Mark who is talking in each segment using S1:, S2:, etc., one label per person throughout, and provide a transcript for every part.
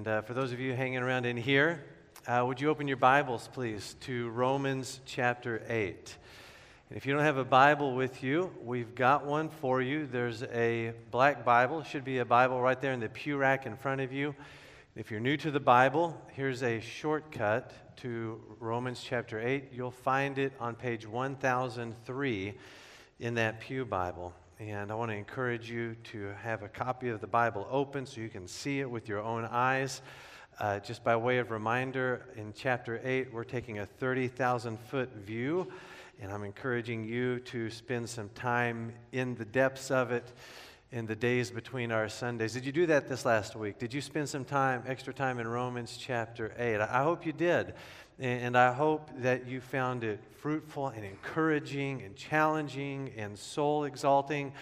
S1: And uh, for those of you hanging around in here, uh, would you open your Bibles, please, to Romans chapter 8? And if you don't have a Bible with you, we've got one for you. There's a black Bible, should be a Bible right there in the pew rack in front of you. If you're new to the Bible, here's a shortcut to Romans chapter 8. You'll find it on page 1003 in that Pew Bible. And I want to encourage you to have a copy of the Bible open so you can see it with your own eyes. Uh, just by way of reminder, in chapter 8, we're taking a 30,000 foot view, and I'm encouraging you to spend some time in the depths of it in the days between our Sundays. Did you do that this last week? Did you spend some time, extra time in Romans chapter 8? I hope you did. And I hope that you found it fruitful and encouraging and challenging and soul exalting.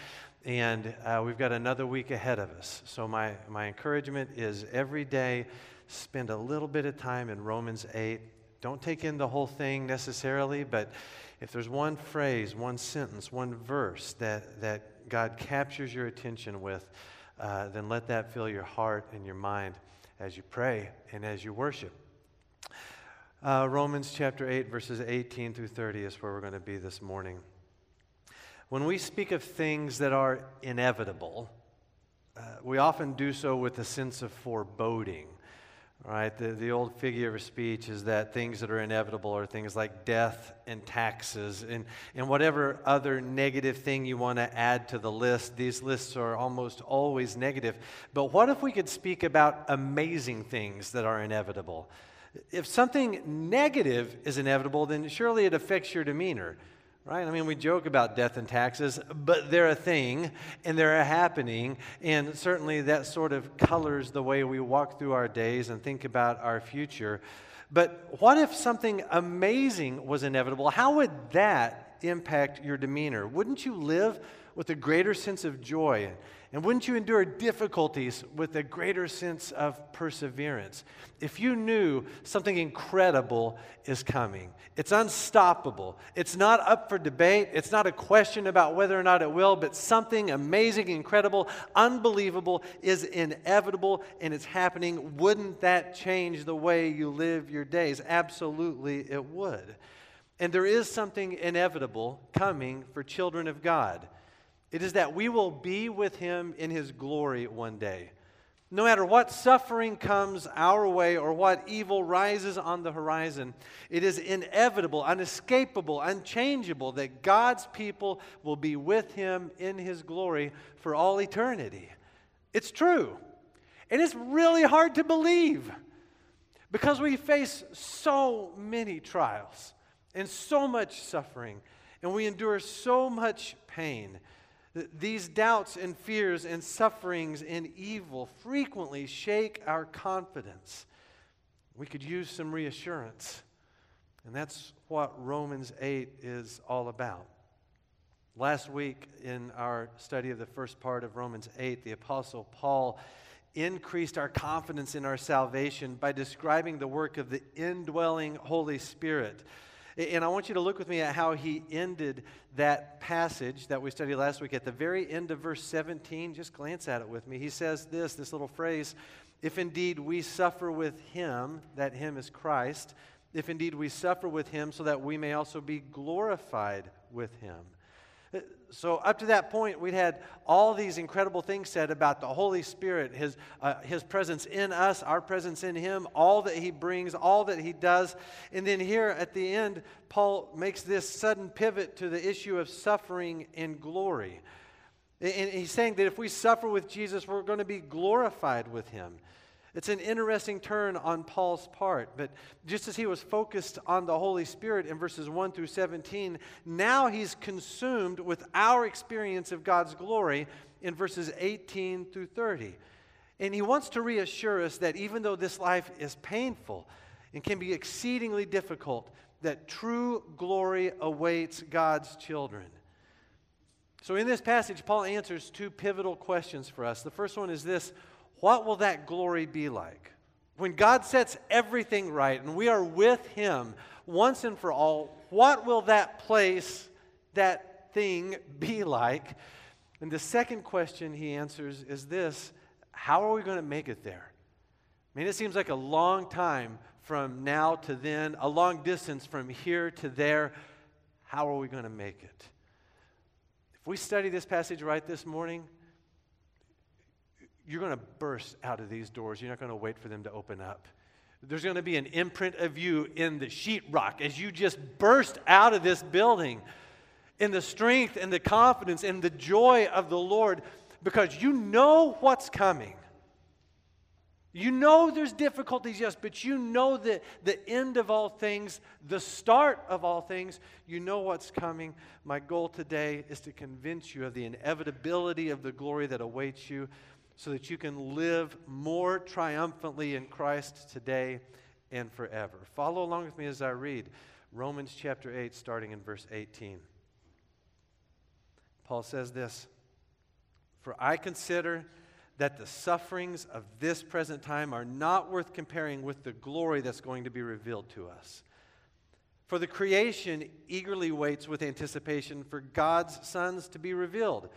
S1: And uh, we've got another week ahead of us. So, my, my encouragement is every day spend a little bit of time in Romans 8. Don't take in the whole thing necessarily, but if there's one phrase, one sentence, one verse that, that God captures your attention with, uh, then let that fill your heart and your mind as you pray and as you worship. Uh, Romans chapter 8, verses 18 through 30 is where we're going to be this morning. When we speak of things that are inevitable, uh, we often do so with a sense of foreboding. Right? The, the old figure of speech is that things that are inevitable are things like death and taxes and, and whatever other negative thing you want to add to the list. These lists are almost always negative. But what if we could speak about amazing things that are inevitable? If something negative is inevitable, then surely it affects your demeanor, right? I mean, we joke about death and taxes, but they're a thing and they're a happening, and certainly that sort of colors the way we walk through our days and think about our future. But what if something amazing was inevitable? How would that impact your demeanor? Wouldn't you live with a greater sense of joy? And wouldn't you endure difficulties with a greater sense of perseverance? If you knew something incredible is coming, it's unstoppable. It's not up for debate. It's not a question about whether or not it will, but something amazing, incredible, unbelievable is inevitable and it's happening. Wouldn't that change the way you live your days? Absolutely, it would. And there is something inevitable coming for children of God. It is that we will be with him in his glory one day. No matter what suffering comes our way or what evil rises on the horizon, it is inevitable, unescapable, unchangeable that God's people will be with him in his glory for all eternity. It's true. And it's really hard to believe because we face so many trials and so much suffering, and we endure so much pain. These doubts and fears and sufferings and evil frequently shake our confidence. We could use some reassurance. And that's what Romans 8 is all about. Last week, in our study of the first part of Romans 8, the Apostle Paul increased our confidence in our salvation by describing the work of the indwelling Holy Spirit. And I want you to look with me at how he ended that passage that we studied last week. At the very end of verse 17, just glance at it with me. He says this, this little phrase, if indeed we suffer with him, that him is Christ, if indeed we suffer with him, so that we may also be glorified with him. So, up to that point, we'd had all these incredible things said about the Holy Spirit, his, uh, his presence in us, our presence in Him, all that He brings, all that He does. And then here at the end, Paul makes this sudden pivot to the issue of suffering and glory. And he's saying that if we suffer with Jesus, we're going to be glorified with Him. It's an interesting turn on Paul's part, but just as he was focused on the Holy Spirit in verses 1 through 17, now he's consumed with our experience of God's glory in verses 18 through 30. And he wants to reassure us that even though this life is painful and can be exceedingly difficult, that true glory awaits God's children. So, in this passage, Paul answers two pivotal questions for us. The first one is this what will that glory be like? When God sets everything right and we are with Him once and for all, what will that place, that thing be like? And the second question he answers is this How are we going to make it there? I mean, it seems like a long time from now to then, a long distance from here to there. How are we going to make it? If we study this passage right this morning, you're going to burst out of these doors. You're not going to wait for them to open up. There's going to be an imprint of you in the sheetrock as you just burst out of this building in the strength and the confidence and the joy of the Lord because you know what's coming. You know there's difficulties, yes, but you know that the end of all things, the start of all things, you know what's coming. My goal today is to convince you of the inevitability of the glory that awaits you so that you can live more triumphantly in Christ today and forever. Follow along with me as I read Romans chapter 8, starting in verse 18. Paul says this For I consider that the sufferings of this present time are not worth comparing with the glory that's going to be revealed to us. For the creation eagerly waits with anticipation for God's sons to be revealed.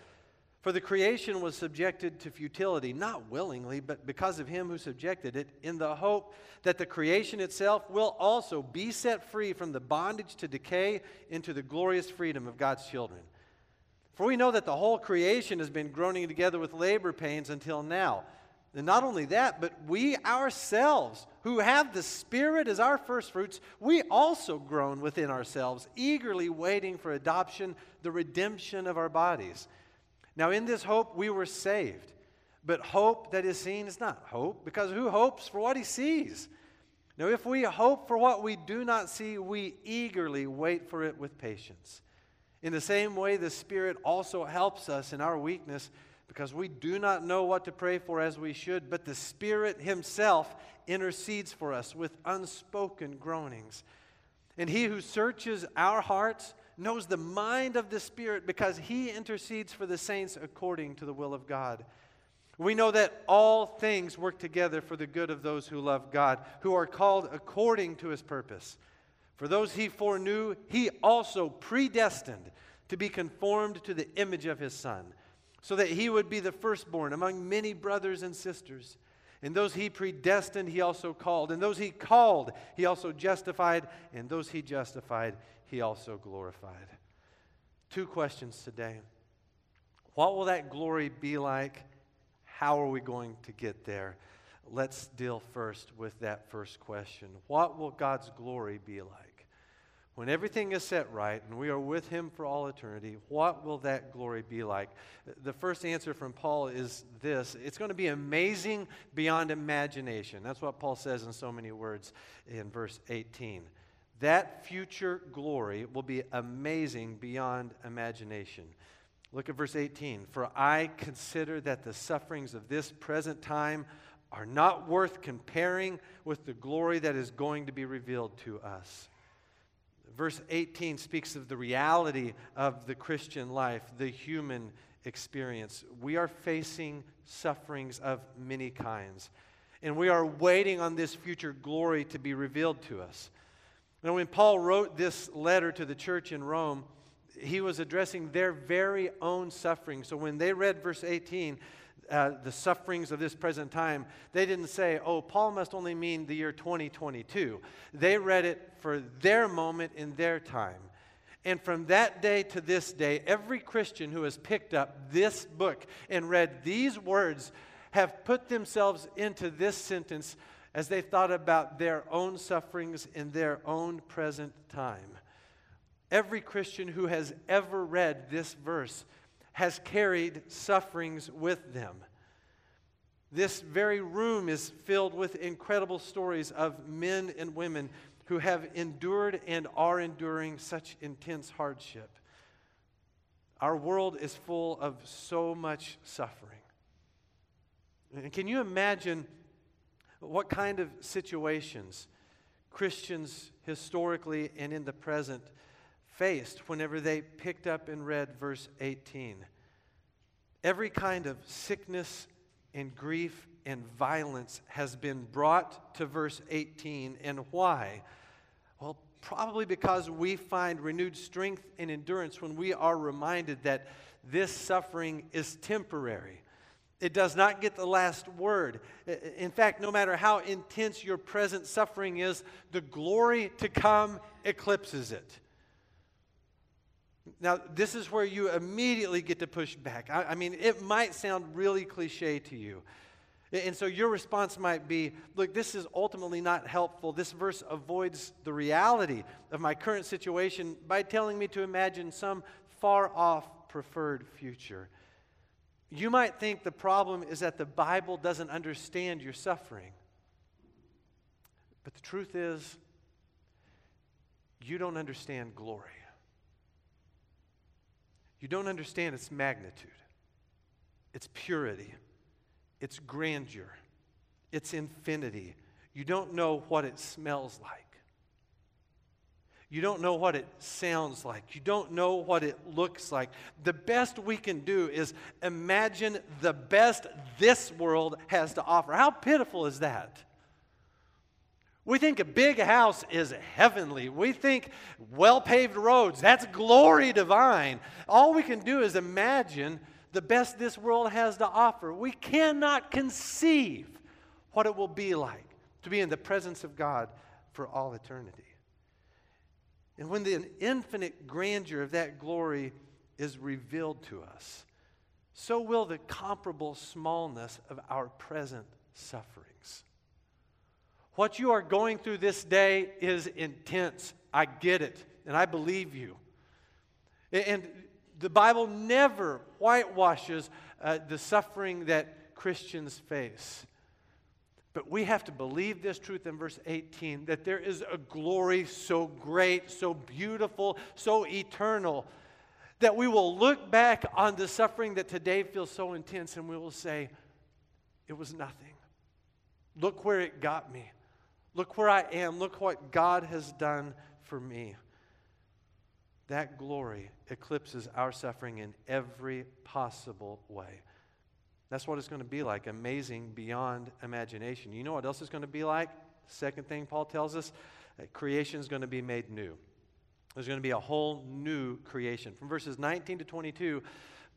S1: For the creation was subjected to futility, not willingly, but because of him who subjected it, in the hope that the creation itself will also be set free from the bondage to decay into the glorious freedom of God's children. For we know that the whole creation has been groaning together with labor pains until now. And not only that, but we ourselves, who have the Spirit as our first fruits, we also groan within ourselves, eagerly waiting for adoption, the redemption of our bodies. Now, in this hope, we were saved. But hope that is seen is not hope, because who hopes for what he sees? Now, if we hope for what we do not see, we eagerly wait for it with patience. In the same way, the Spirit also helps us in our weakness because we do not know what to pray for as we should, but the Spirit Himself intercedes for us with unspoken groanings. And He who searches our hearts knows the mind of the Spirit because he intercedes for the saints according to the will of God. We know that all things work together for the good of those who love God, who are called according to his purpose. For those he foreknew, he also predestined to be conformed to the image of his Son, so that he would be the firstborn among many brothers and sisters. And those he predestined, he also called. And those he called, he also justified. And those he justified, he also glorified. Two questions today. What will that glory be like? How are we going to get there? Let's deal first with that first question. What will God's glory be like? When everything is set right and we are with Him for all eternity, what will that glory be like? The first answer from Paul is this it's going to be amazing beyond imagination. That's what Paul says in so many words in verse 18. That future glory will be amazing beyond imagination. Look at verse 18. For I consider that the sufferings of this present time are not worth comparing with the glory that is going to be revealed to us. Verse 18 speaks of the reality of the Christian life, the human experience. We are facing sufferings of many kinds, and we are waiting on this future glory to be revealed to us. Now, when Paul wrote this letter to the church in Rome, he was addressing their very own suffering. So when they read verse 18, uh, the sufferings of this present time, they didn't say, oh, Paul must only mean the year 2022. They read it for their moment in their time. And from that day to this day, every Christian who has picked up this book and read these words have put themselves into this sentence as they thought about their own sufferings in their own present time. Every Christian who has ever read this verse has carried sufferings with them. This very room is filled with incredible stories of men and women who have endured and are enduring such intense hardship. Our world is full of so much suffering. And can you imagine what kind of situations Christians historically and in the present faced whenever they picked up and read verse 18. Every kind of sickness and grief and violence has been brought to verse 18. And why? Well, probably because we find renewed strength and endurance when we are reminded that this suffering is temporary It does not get the last word. In fact, no matter how intense your present suffering is, the glory to come eclipses it. Now, this is where you immediately get to push back. I, I, mean, it might sound really cliche to you. And so your response might be look, this is ultimately not helpful. This verse avoids the reality of my current situation by telling me to imagine some far off preferred future. You might think the problem is that the Bible doesn't understand your suffering. But the truth is, you don't understand glory. You don't understand its magnitude, its purity, its grandeur, its infinity. You don't know what it smells like. You don't know what it sounds like. You don't know what it looks like. The best we can do is imagine the best this world has to offer. How pitiful is that? We think a big house is heavenly. We think well paved roads, that's glory divine. All we can do is imagine the best this world has to offer. We cannot conceive what it will be like to be in the presence of God for all eternity. And when the infinite grandeur of that glory is revealed to us, so will the comparable smallness of our present sufferings. What you are going through this day is intense. I get it, and I believe you. And the Bible never whitewashes uh, the suffering that Christians face. But we have to believe this truth in verse 18 that there is a glory so great, so beautiful, so eternal, that we will look back on the suffering that today feels so intense and we will say, It was nothing. Look where it got me. Look where I am. Look what God has done for me. That glory eclipses our suffering in every possible way. That's what it's going to be like amazing beyond imagination. You know what else it's going to be like? Second thing Paul tells us creation is going to be made new. There's going to be a whole new creation. From verses 19 to 22,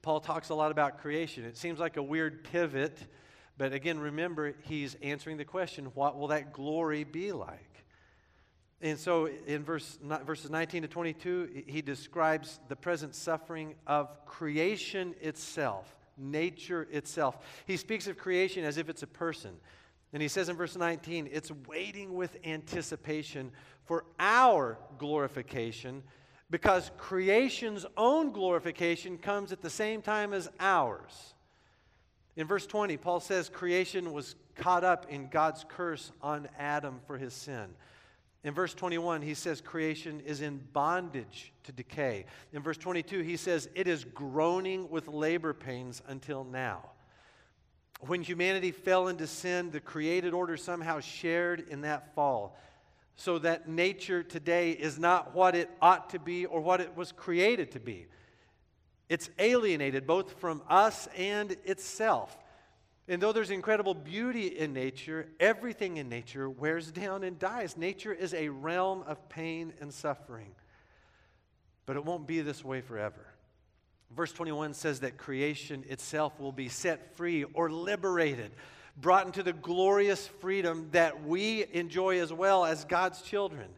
S1: Paul talks a lot about creation. It seems like a weird pivot, but again, remember, he's answering the question what will that glory be like? And so in verse, verses 19 to 22, he describes the present suffering of creation itself nature itself. He speaks of creation as if it's a person. And he says in verse 19, it's waiting with anticipation for our glorification because creation's own glorification comes at the same time as ours. In verse 20, Paul says creation was caught up in God's curse on Adam for his sin. In verse 21, he says creation is in bondage to decay. In verse 22, he says it is groaning with labor pains until now. When humanity fell into sin, the created order somehow shared in that fall. So that nature today is not what it ought to be or what it was created to be. It's alienated both from us and itself. And though there's incredible beauty in nature, everything in nature wears down and dies. Nature is a realm of pain and suffering. But it won't be this way forever. Verse 21 says that creation itself will be set free or liberated, brought into the glorious freedom that we enjoy as well as God's children.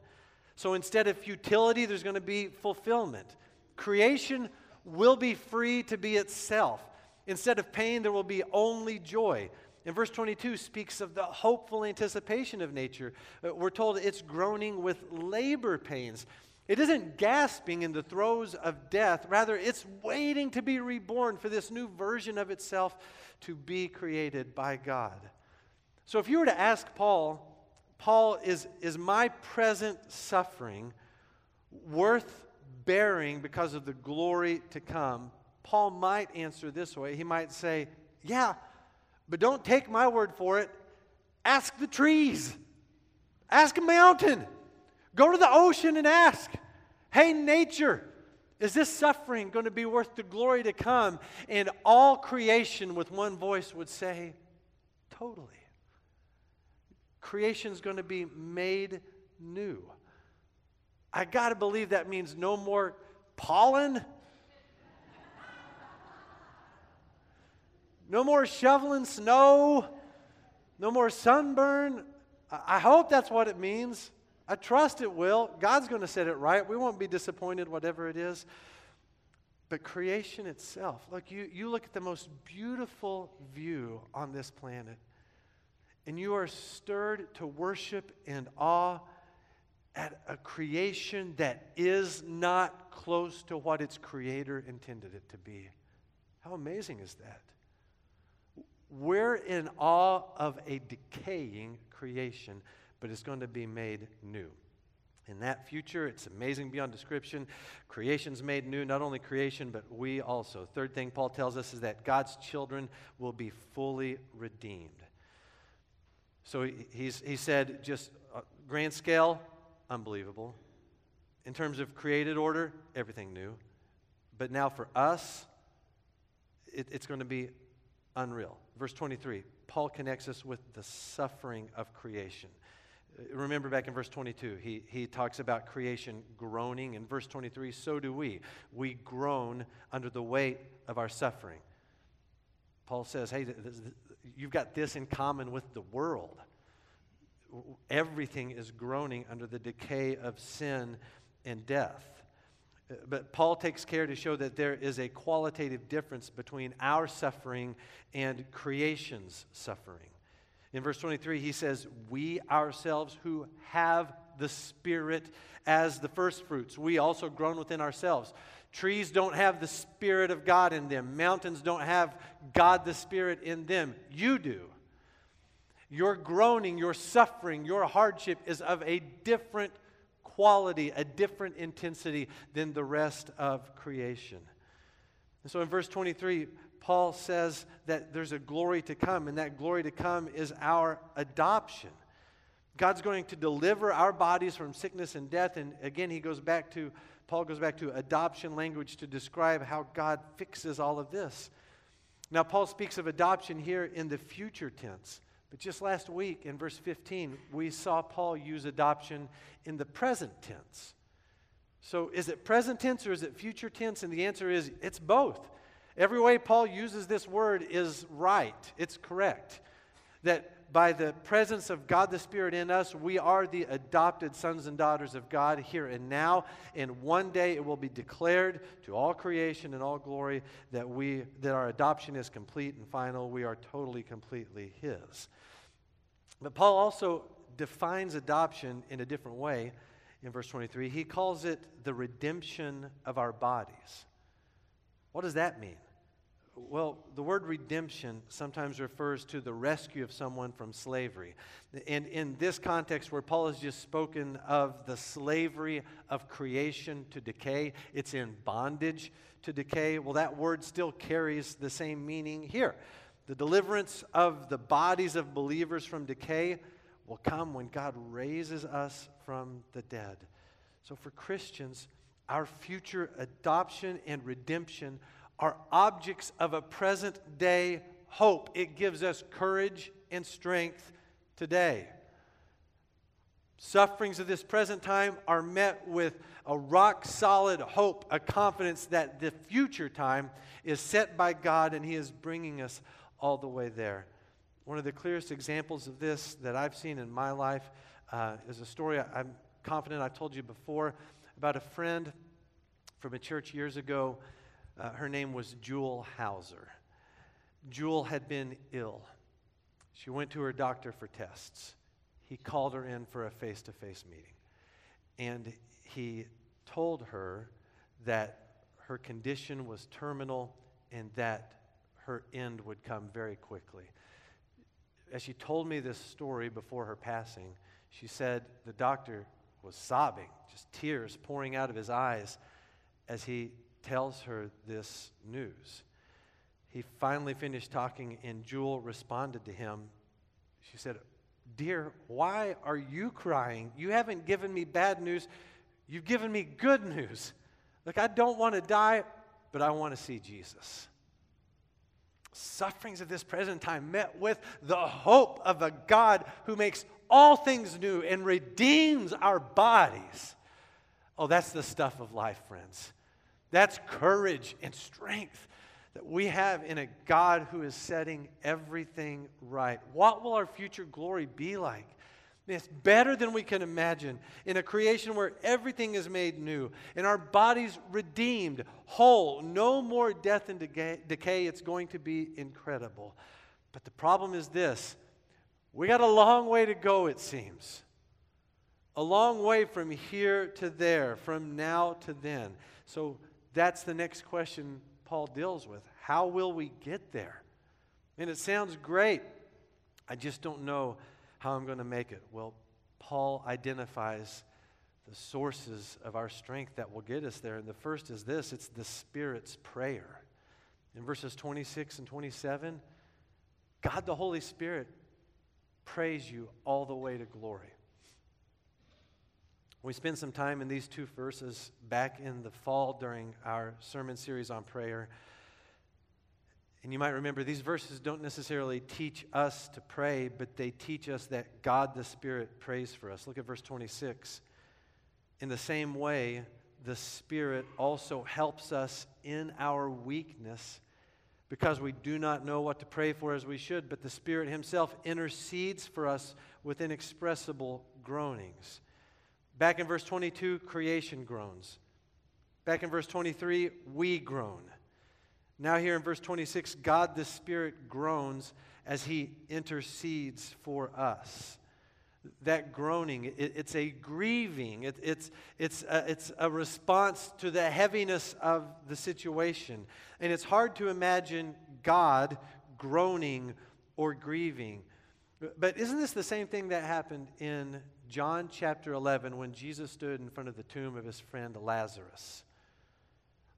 S1: So instead of futility, there's going to be fulfillment. Creation will be free to be itself. Instead of pain, there will be only joy. And verse 22 speaks of the hopeful anticipation of nature. Uh, we're told it's groaning with labor pains. It isn't gasping in the throes of death, rather, it's waiting to be reborn for this new version of itself to be created by God. So, if you were to ask Paul, Paul, is, is my present suffering worth bearing because of the glory to come? Paul might answer this way. He might say, Yeah, but don't take my word for it. Ask the trees, ask a mountain, go to the ocean and ask, Hey, nature, is this suffering going to be worth the glory to come? And all creation with one voice would say, Totally. Creation is going to be made new. I got to believe that means no more pollen No more shoveling snow. No more sunburn. I hope that's what it means. I trust it will. God's going to set it right. We won't be disappointed, whatever it is. But creation itself, look, you, you look at the most beautiful view on this planet, and you are stirred to worship and awe at a creation that is not close to what its creator intended it to be. How amazing is that? We're in awe of a decaying creation, but it's going to be made new. In that future, it's amazing beyond description. Creation's made new, not only creation, but we also. Third thing Paul tells us is that God's children will be fully redeemed. So he's, he said, just uh, grand scale, unbelievable. In terms of created order, everything new. But now for us, it, it's going to be unreal. Verse 23, Paul connects us with the suffering of creation. Uh, remember back in verse 22, he, he talks about creation groaning. In verse 23, so do we. We groan under the weight of our suffering. Paul says, hey, you've got this in common with the world. Everything is groaning under the decay of sin and death. But Paul takes care to show that there is a qualitative difference between our suffering and creation's suffering. In verse 23, he says, We ourselves who have the Spirit as the firstfruits, we also groan within ourselves. Trees don't have the Spirit of God in them, mountains don't have God the Spirit in them. You do. Your groaning, your suffering, your hardship is of a different quality, a different intensity than the rest of creation. And so in verse 23, Paul says that there's a glory to come, and that glory to come is our adoption. God's going to deliver our bodies from sickness and death. And again, he goes back to, Paul goes back to adoption language to describe how God fixes all of this. Now, Paul speaks of adoption here in the future tense. But just last week in verse 15, we saw Paul use adoption in the present tense. So is it present tense or is it future tense? And the answer is it's both. Every way Paul uses this word is right, it's correct. That by the presence of God the Spirit in us, we are the adopted sons and daughters of God here and now. And one day it will be declared to all creation and all glory that, we, that our adoption is complete and final. We are totally, completely His. But Paul also defines adoption in a different way in verse 23. He calls it the redemption of our bodies. What does that mean? Well, the word redemption sometimes refers to the rescue of someone from slavery. And in this context, where Paul has just spoken of the slavery of creation to decay, it's in bondage to decay. Well, that word still carries the same meaning here. The deliverance of the bodies of believers from decay will come when God raises us from the dead. So, for Christians, our future adoption and redemption are objects of a present day hope. It gives us courage and strength today. Sufferings of this present time are met with a rock solid hope, a confidence that the future time is set by God and He is bringing us all the way there. One of the clearest examples of this that I've seen in my life uh, is a story I, I'm confident I've told you before about a friend from a church years ago uh, her name was Jewel Hauser. Jewel had been ill. She went to her doctor for tests. He called her in for a face to face meeting. And he told her that her condition was terminal and that her end would come very quickly. As she told me this story before her passing, she said the doctor was sobbing, just tears pouring out of his eyes as he tells her this news. He finally finished talking, and Jewel responded to him. She said, Dear, why are you crying? You haven't given me bad news. You've given me good news. Look, I don't want to die, but I want to see Jesus. Sufferings of this present time met with the hope of a God who makes all things new and redeems our bodies. Oh, that's the stuff of life, friends. That's courage and strength. that we have in a God who is setting everything right. What will our future glory be like? It's better than we can imagine. In a creation where everything is made new, and our bodies redeemed, whole, no more death and decay, it's going to be incredible. But the problem is this we got a long way to go, it seems. A long way from here to there, from now to then. So that's the next question Paul deals with. How will we get there? And it sounds great. I just don't know how I'm going to make it. Well, Paul identifies the sources of our strength that will get us there. And the first is this it's the Spirit's prayer. In verses 26 and 27, God the Holy Spirit prays you all the way to glory. We spent some time in these two verses back in the fall during our sermon series on prayer. And you might remember these verses don't necessarily teach us to pray, but they teach us that God the Spirit prays for us. Look at verse 26. In the same way, the Spirit also helps us in our weakness because we do not know what to pray for as we should, but the Spirit Himself intercedes for us with inexpressible groanings. Back in verse 22, creation groans. Back in verse 23, we groan. Now, here in verse 26, God the Spirit groans as he intercedes for us. That groaning, it, it's a grieving, it, it's, it's, a, it's a response to the heaviness of the situation. And it's hard to imagine God groaning or grieving. But isn't this the same thing that happened in John chapter 11 when Jesus stood in front of the tomb of his friend Lazarus?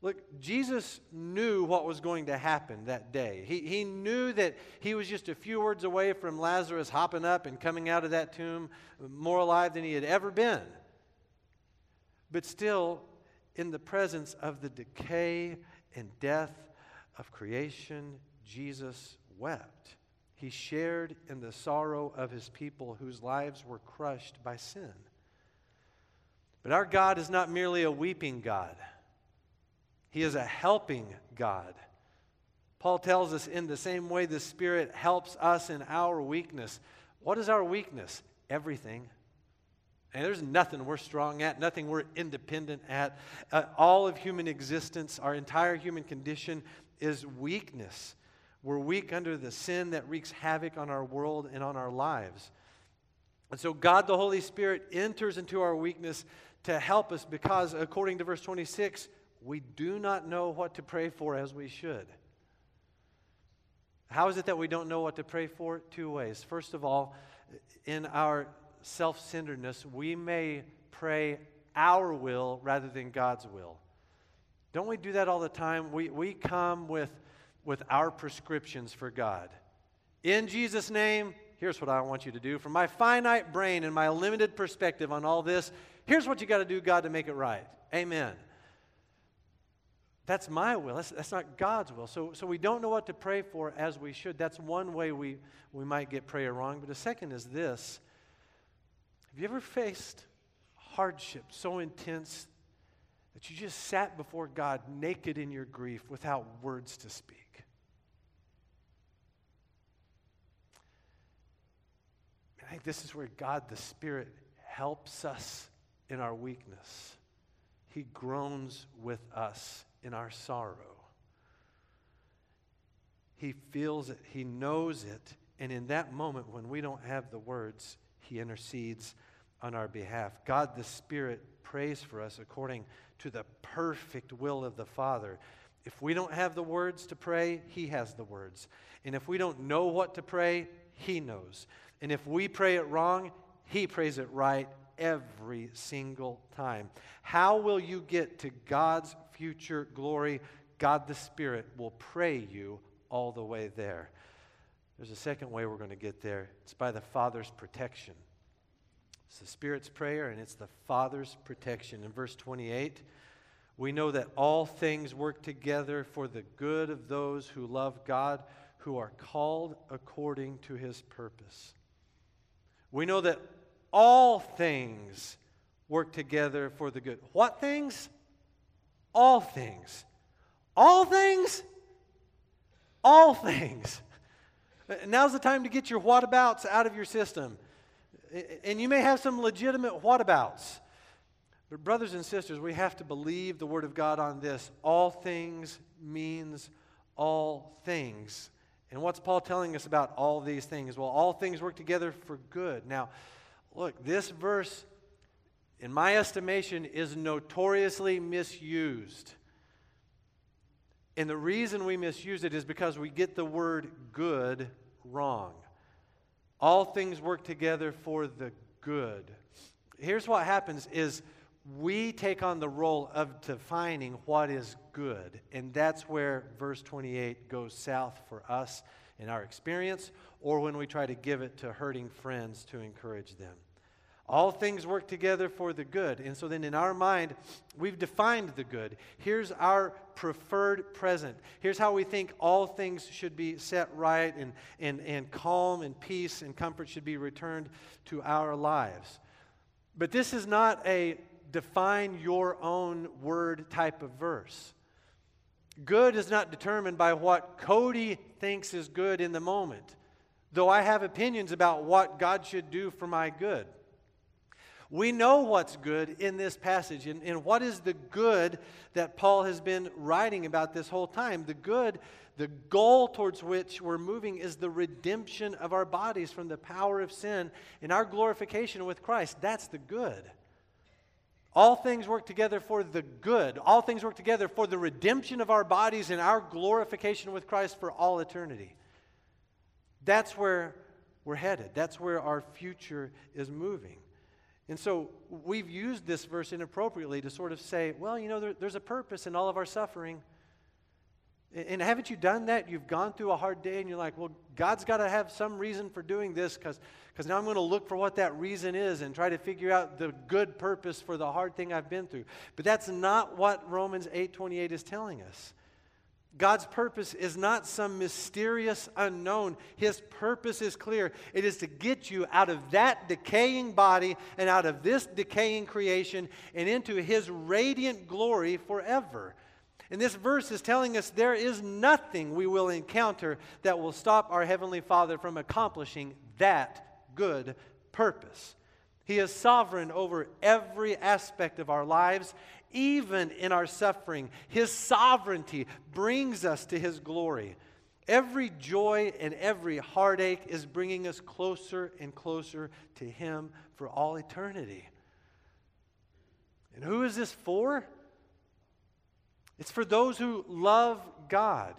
S1: Look, Jesus knew what was going to happen that day. He, he knew that he was just a few words away from Lazarus hopping up and coming out of that tomb more alive than he had ever been. But still, in the presence of the decay and death of creation, Jesus wept. He shared in the sorrow of his people whose lives were crushed by sin. But our God is not merely a weeping God. He is a helping God. Paul tells us in the same way the Spirit helps us in our weakness. What is our weakness? Everything. And there's nothing we're strong at, nothing we're independent at. Uh, all of human existence, our entire human condition is weakness. We're weak under the sin that wreaks havoc on our world and on our lives. And so, God the Holy Spirit enters into our weakness to help us because, according to verse 26, we do not know what to pray for as we should. How is it that we don't know what to pray for? Two ways. First of all, in our self centeredness, we may pray our will rather than God's will. Don't we do that all the time? We, we come with, with our prescriptions for God. In Jesus' name, here's what I want you to do. From my finite brain and my limited perspective on all this, here's what you got to do, God, to make it right. Amen. That's my will. That's, that's not God's will. So, so we don't know what to pray for as we should. That's one way we, we might get prayer wrong. But the second is this Have you ever faced hardship so intense that you just sat before God naked in your grief without words to speak? I think this is where God, the Spirit, helps us in our weakness. He groans with us in our sorrow. He feels it, He knows it, and in that moment when we don't have the words, He intercedes on our behalf. God the Spirit prays for us according to the perfect will of the Father. If we don't have the words to pray, He has the words. And if we don't know what to pray, He knows. And if we pray it wrong, He prays it right every single time. How will you get to God's future glory, God the Spirit will pray you all the way there. There's a second way we're going to get there it's by the Father's protection. It's the Spirit's prayer and it's the Father's protection. In verse 28, we know that all things work together for the good of those who love God, who are called according to his purpose. We know that all things work together for the good. What things? all things. All things? All things. Now's the time to get your whatabouts out of your system. And you may have some legitimate whatabouts. But, brothers and sisters, we have to believe the Word of God on this. All things means all things. And what's Paul telling us about all these things? Well, all things work together for good. Now, look, this verse, in my estimation, is notoriously misused. And the reason we misuse it is because we get the word good wrong. All things work together for the good. Here's what happens is we take on the role of defining what is good. And that's where verse 28 goes south for us in our experience, or when we try to give it to hurting friends to encourage them. All things work together for the good. And so then in our mind, we've defined the good. Here's our preferred present. Here's how we think all things should be set right and, and, and calm and peace and comfort should be returned to our lives. But this is not a define your own word type of verse. Good is not determined by what Cody thinks is good in the moment, though I have opinions about what God should do for my good. We know what's good in this passage. And, and what is the good that Paul has been writing about this whole time? The good, the goal towards which we're moving is the redemption of our bodies from the power of sin and our glorification with Christ. That's the good. All things work together for the good. All things work together for the redemption of our bodies and our glorification with Christ for all eternity. That's where we're headed. That's where our future is moving. And so we've used this verse inappropriately to sort of say, well, you know, there, there's a purpose in all of our suffering. And haven't you done that? You've gone through a hard day and you're like, well, God's got to have some reason for doing this because now I'm going to look for what that reason is and try to figure out the good purpose for the hard thing I've been through. But that's not what Romans 8:28 is telling us. God's purpose is not some mysterious unknown. His purpose is clear. It is to get you out of that decaying body and out of this decaying creation and into His radiant glory forever. And this verse is telling us there is nothing we will encounter that will stop our Heavenly Father from accomplishing that good purpose. He is sovereign over every aspect of our lives, even in our suffering. His sovereignty brings us to His glory. Every joy and every heartache is bringing us closer and closer to Him for all eternity. And who is this for? It's for those who love God.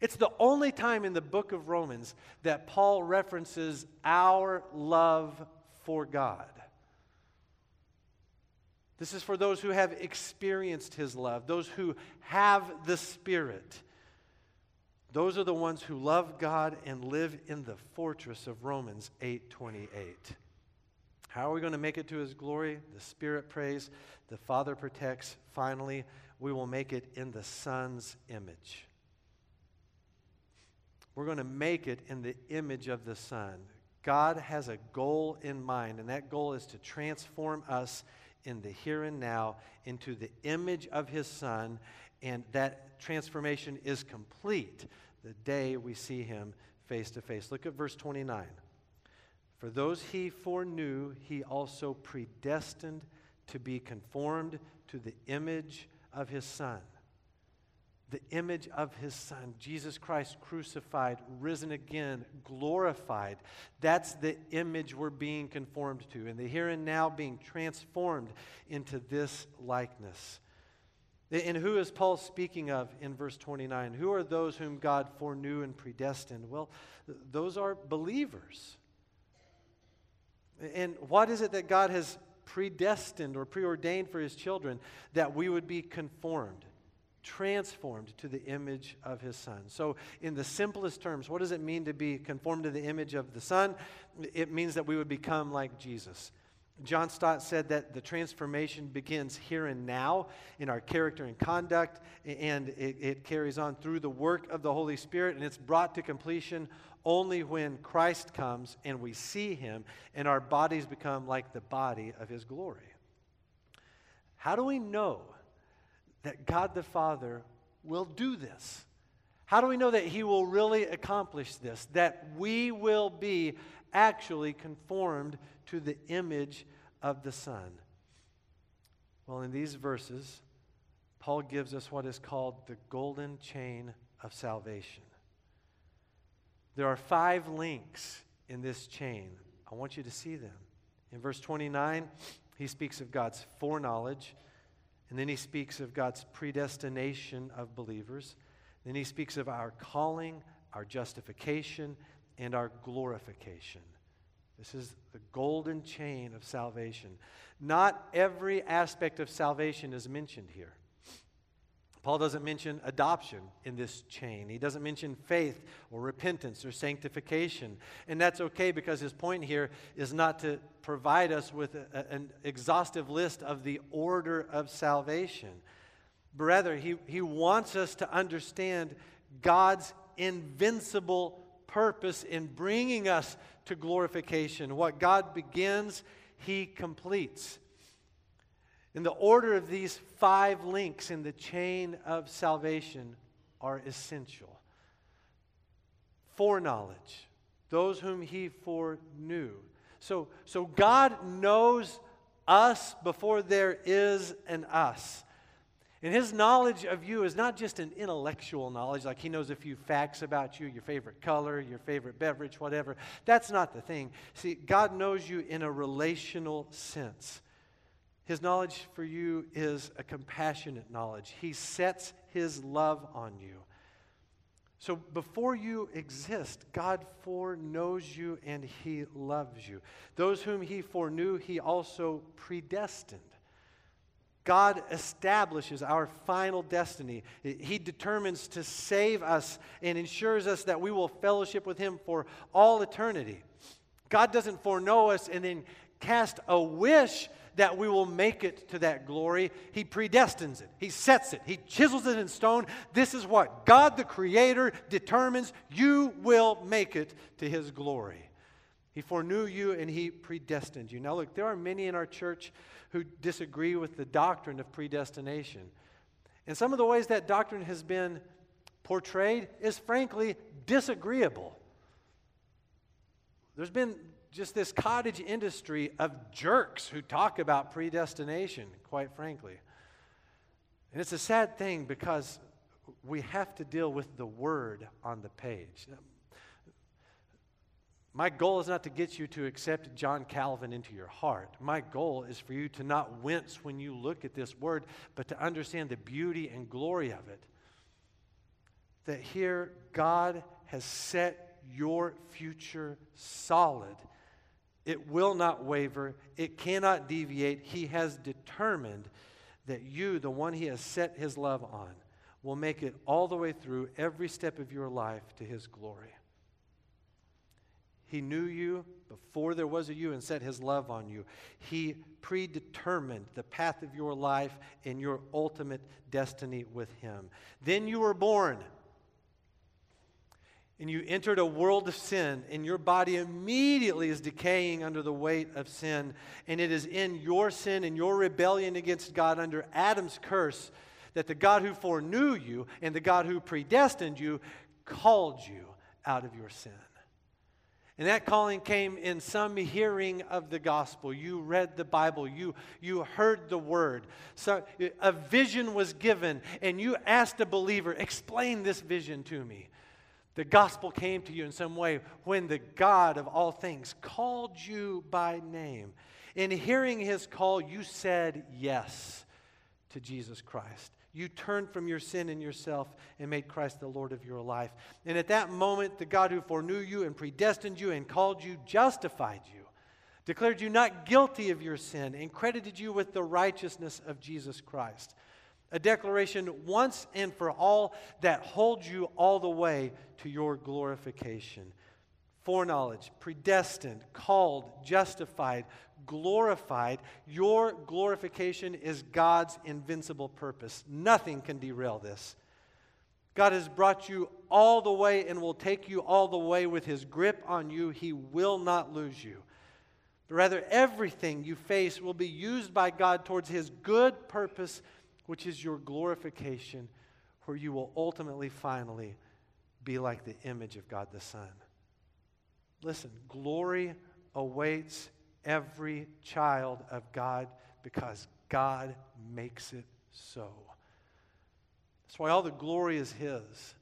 S1: It's the only time in the book of Romans that Paul references our love for God. This is for those who have experienced his love, those who have the Spirit. Those are the ones who love God and live in the fortress of Romans 8:28. How are we going to make it to his glory? The Spirit prays, the Father protects. Finally, we will make it in the Son's image. We're going to make it in the image of the Son. God has a goal in mind, and that goal is to transform us in the here and now into the image of His Son, and that transformation is complete the day we see Him face to face. Look at verse 29. For those He foreknew, He also predestined to be conformed to the image of his Son. The image of his Son, Jesus Christ crucified, risen again, glorified. That's the image we're being conformed to. And the here and now being transformed into this likeness. And who is Paul speaking of in verse 29? Who are those whom God foreknew and predestined? Well, those are believers. And what is it that God has predestined or preordained for his children that we would be conformed, transformed to the image of his son. So, in the simplest terms, what does it mean to be conformed to the image of the son? It means that we would become like Jesus. John Stott said that the transformation begins here and now in our character and conduct, and it, it, carries on through the work of the Holy Spirit, and it's brought to completion only when Christ comes and we see him and our bodies become like the body of his glory. How do we know that God the Father will do this? How do we know that He will really accomplish this? That we will be actually conformed to the image of the Son? Well, in these verses, Paul gives us what is called the golden chain of salvation. There are five links in this chain. I want you to see them. In verse 29, he speaks of God's foreknowledge, and then he speaks of God's predestination of believers. Then he speaks of our calling, our justification, and our glorification. This is the golden chain of salvation. Not every aspect of salvation is mentioned here. Paul doesn't mention adoption in this chain. He doesn't mention faith or repentance or sanctification. And that's okay because his point here is not to provide us with a, an exhaustive list of the order of salvation. But rather, he, he wants us to understand God's invincible purpose in bringing us to glorification. What God begins, He completes. And the order of these five links in the chain of salvation are essential. Foreknowledge, those whom He foreknew. So, so God knows us before there is an us. And his knowledge of you is not just an intellectual knowledge, like he knows a few facts about you, your favorite color, your favorite beverage, whatever. That's not the thing. See, God knows you in a relational sense. His knowledge for you is a compassionate knowledge. He sets his love on you. So before you exist, God foreknows you and he loves you. Those whom he foreknew, he also predestined. God establishes our final destiny. He determines to save us and ensures us that we will fellowship with Him for all eternity. God doesn't foreknow us and then cast a wish that we will make it to that glory. He predestines it, He sets it, He chisels it in stone. This is what God the Creator determines you will make it to His glory. He foreknew you and He predestined you. Now, look, there are many in our church who disagree with the doctrine of predestination. And some of the ways that doctrine has been portrayed is frankly disagreeable. There's been just this cottage industry of jerks who talk about predestination, quite frankly. And it's a sad thing because we have to deal with the word on the page. My goal is not to get you to accept John Calvin into your heart. My goal is for you to not wince when you look at this word, but to understand the beauty and glory of it. That here, God has set your future solid. It will not waver, it cannot deviate. He has determined that you, the one He has set His love on, will make it all the way through every step of your life to His glory. He knew you before there was a you and set his love on you. He predetermined the path of your life and your ultimate destiny with him. Then you were born. And you entered a world of sin, and your body immediately is decaying under the weight of sin. And it is in your sin and your rebellion against God under Adam's curse that the God who foreknew you and the God who predestined you called you out of your sin. And that calling came in some hearing of the gospel. You read the Bible, you, you heard the word. So a vision was given, and you asked a believer, Explain this vision to me. The gospel came to you in some way when the God of all things called you by name. In hearing his call, you said yes to Jesus Christ. You turned from your sin and yourself and made Christ the Lord of your life. And at that moment, the God who foreknew you and predestined you and called you justified you, declared you not guilty of your sin, and credited you with the righteousness of Jesus Christ. A declaration once and for all that holds you all the way to your glorification. Foreknowledge, predestined, called, justified, glorified. Your glorification is God's invincible purpose. Nothing can derail this. God has brought you all the way and will take you all the way with his grip on you. He will not lose you. But rather, everything you face will be used by God towards his good purpose, which is your glorification, where you will ultimately, finally be like the image of God the Son. Listen, glory awaits every child of God because God makes it so. That's why all the glory is His.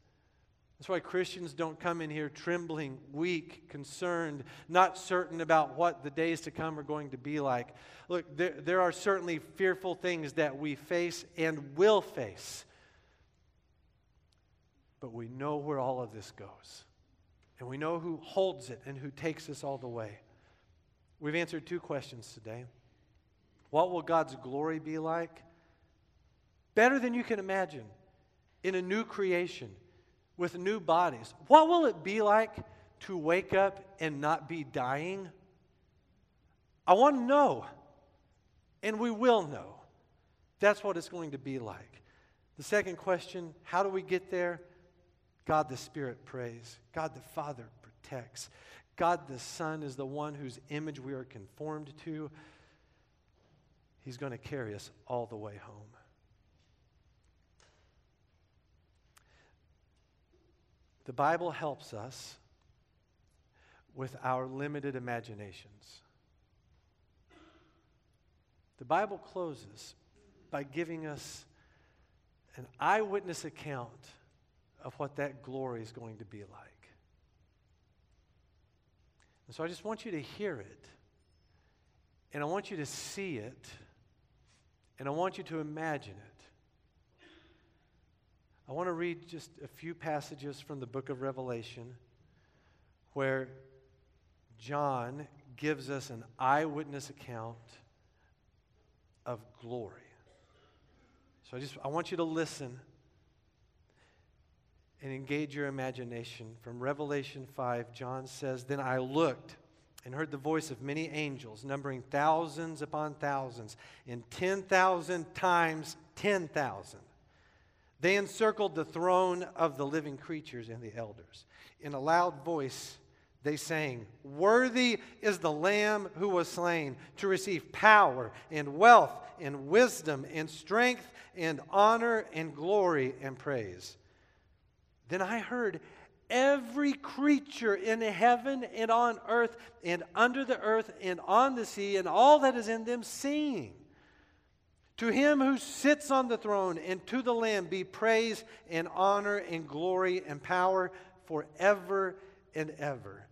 S1: That's why Christians don't come in here trembling, weak, concerned, not certain about what the days to come are going to be like. Look, there, there are certainly fearful things that we face and will face. But we know where all of this goes. And we know who holds it and who takes us all the way. We've answered two questions today. What will God's glory be like? Better than you can imagine in a new creation with new bodies. What will it be like to wake up and not be dying? I want to know, and we will know. That's what it's going to be like. The second question how do we get there? God the Spirit prays, God the Father protects, God the Son is the one whose image we are conformed to. He's going to carry us all the way home. The Bible helps us with our limited imaginations. The Bible closes by giving us an eyewitness account of what that glory is going to be like. And so I just want you to hear it, and I want you to see it, and I want you to imagine it. I want to read just a few passages from the book of Revelation where John gives us an eyewitness account of glory. So I just I want you to listen and engage your imagination. From Revelation 5, John says, Then I looked and heard the voice of many angels, numbering thousands upon thousands, and 10,000 times 10,000. They encircled the throne of the living creatures and the elders. In a loud voice, they sang, Worthy is the Lamb who was slain to receive power and wealth and wisdom and strength and honor and glory and praise. Then I heard every creature in heaven and on earth and under the earth and on the sea and all that is in them sing. To him who sits on the throne and to the Lamb be praise and honor and glory and power forever and ever.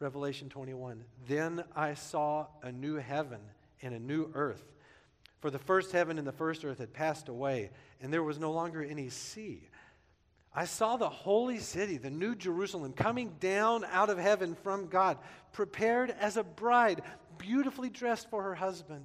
S1: Revelation 21. Then I saw a new heaven and a new earth. For the first heaven and the first earth had passed away, and there was no longer any sea. I saw the holy city, the new Jerusalem, coming down out of heaven from God, prepared as a bride, beautifully dressed for her husband.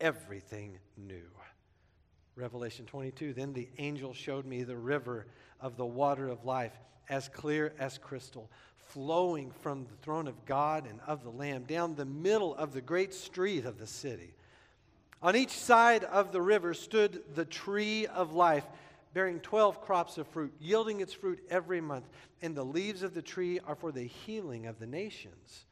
S1: everything new. Revelation 22 Then the angel showed me the river of the water of life, as clear as crystal, flowing from the throne of God and of the Lamb down the middle of the great street of the city. On each side of the river stood the tree of life bearing 12 crops of fruit, yielding its fruit every month. And the leaves of the tree are for the healing of the nations.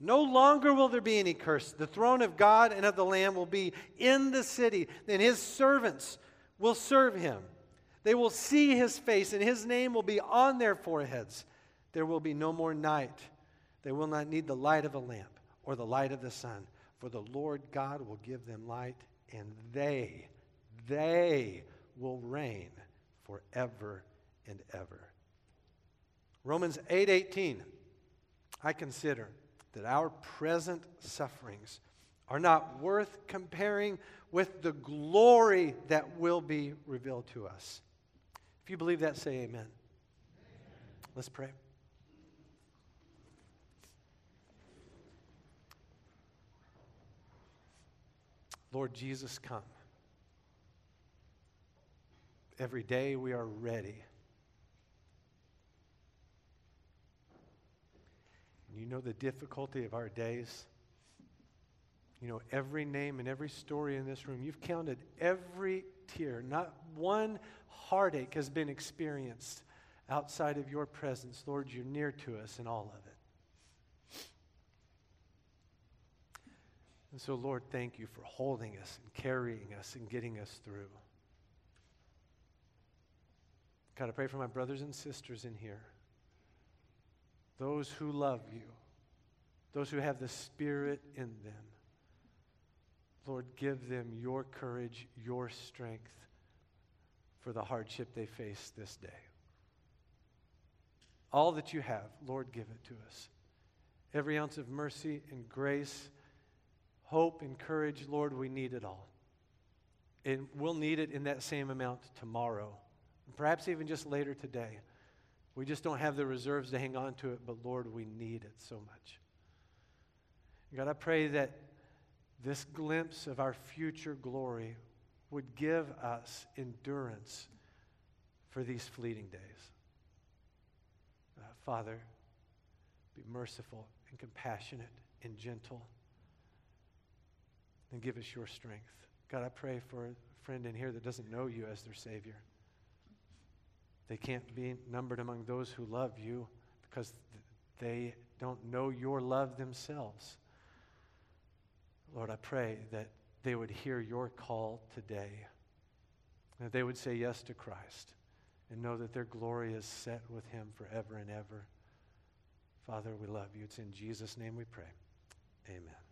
S1: No longer will there be any curse. The throne of God and of the Lamb will be in the city, and his servants will serve him. They will see his face, and his name will be on their foreheads. There will be no more night. They will not need the light of a lamp or the light of the sun, for the Lord God will give them light, and they, they will reign forever and ever. Romans 8:18 I consider that our present sufferings are not worth comparing with the glory that will be revealed to us. If you believe that, say amen. Let's pray. Lord Jesus, come. Every day we are ready You know the difficulty of our days. You know every name and every story in this room. You've counted every tear. Not one heartache has been experienced outside of your presence. Lord, you're near to us in all of it. And so, Lord, thank you for holding us and carrying us and getting us through. God, I pray for my brothers and sisters in here, those who love you, those who have the Spirit in them. Lord, give them your courage, your strength for the hardship they face this day. All that you have, Lord, give it to us. Every ounce of mercy and grace, hope and courage, Lord, we need it all. And we'll need it in that same amount tomorrow, perhaps even just later today. We just don't have the reserves to hang on to it, but Lord, we need it so much. God, I pray that this glimpse of our future glory would give us endurance for these fleeting days. Uh, Father, be merciful and compassionate and gentle, and give us your strength. God, I pray for a friend in here that doesn't know you as their Savior. They can't be numbered among those who love you because they don't know your love themselves. Lord, I pray that they would hear your call today, that they would say yes to Christ and know that their glory is set with him forever and ever. Father, we love you. It's in Jesus' name we pray. Amen.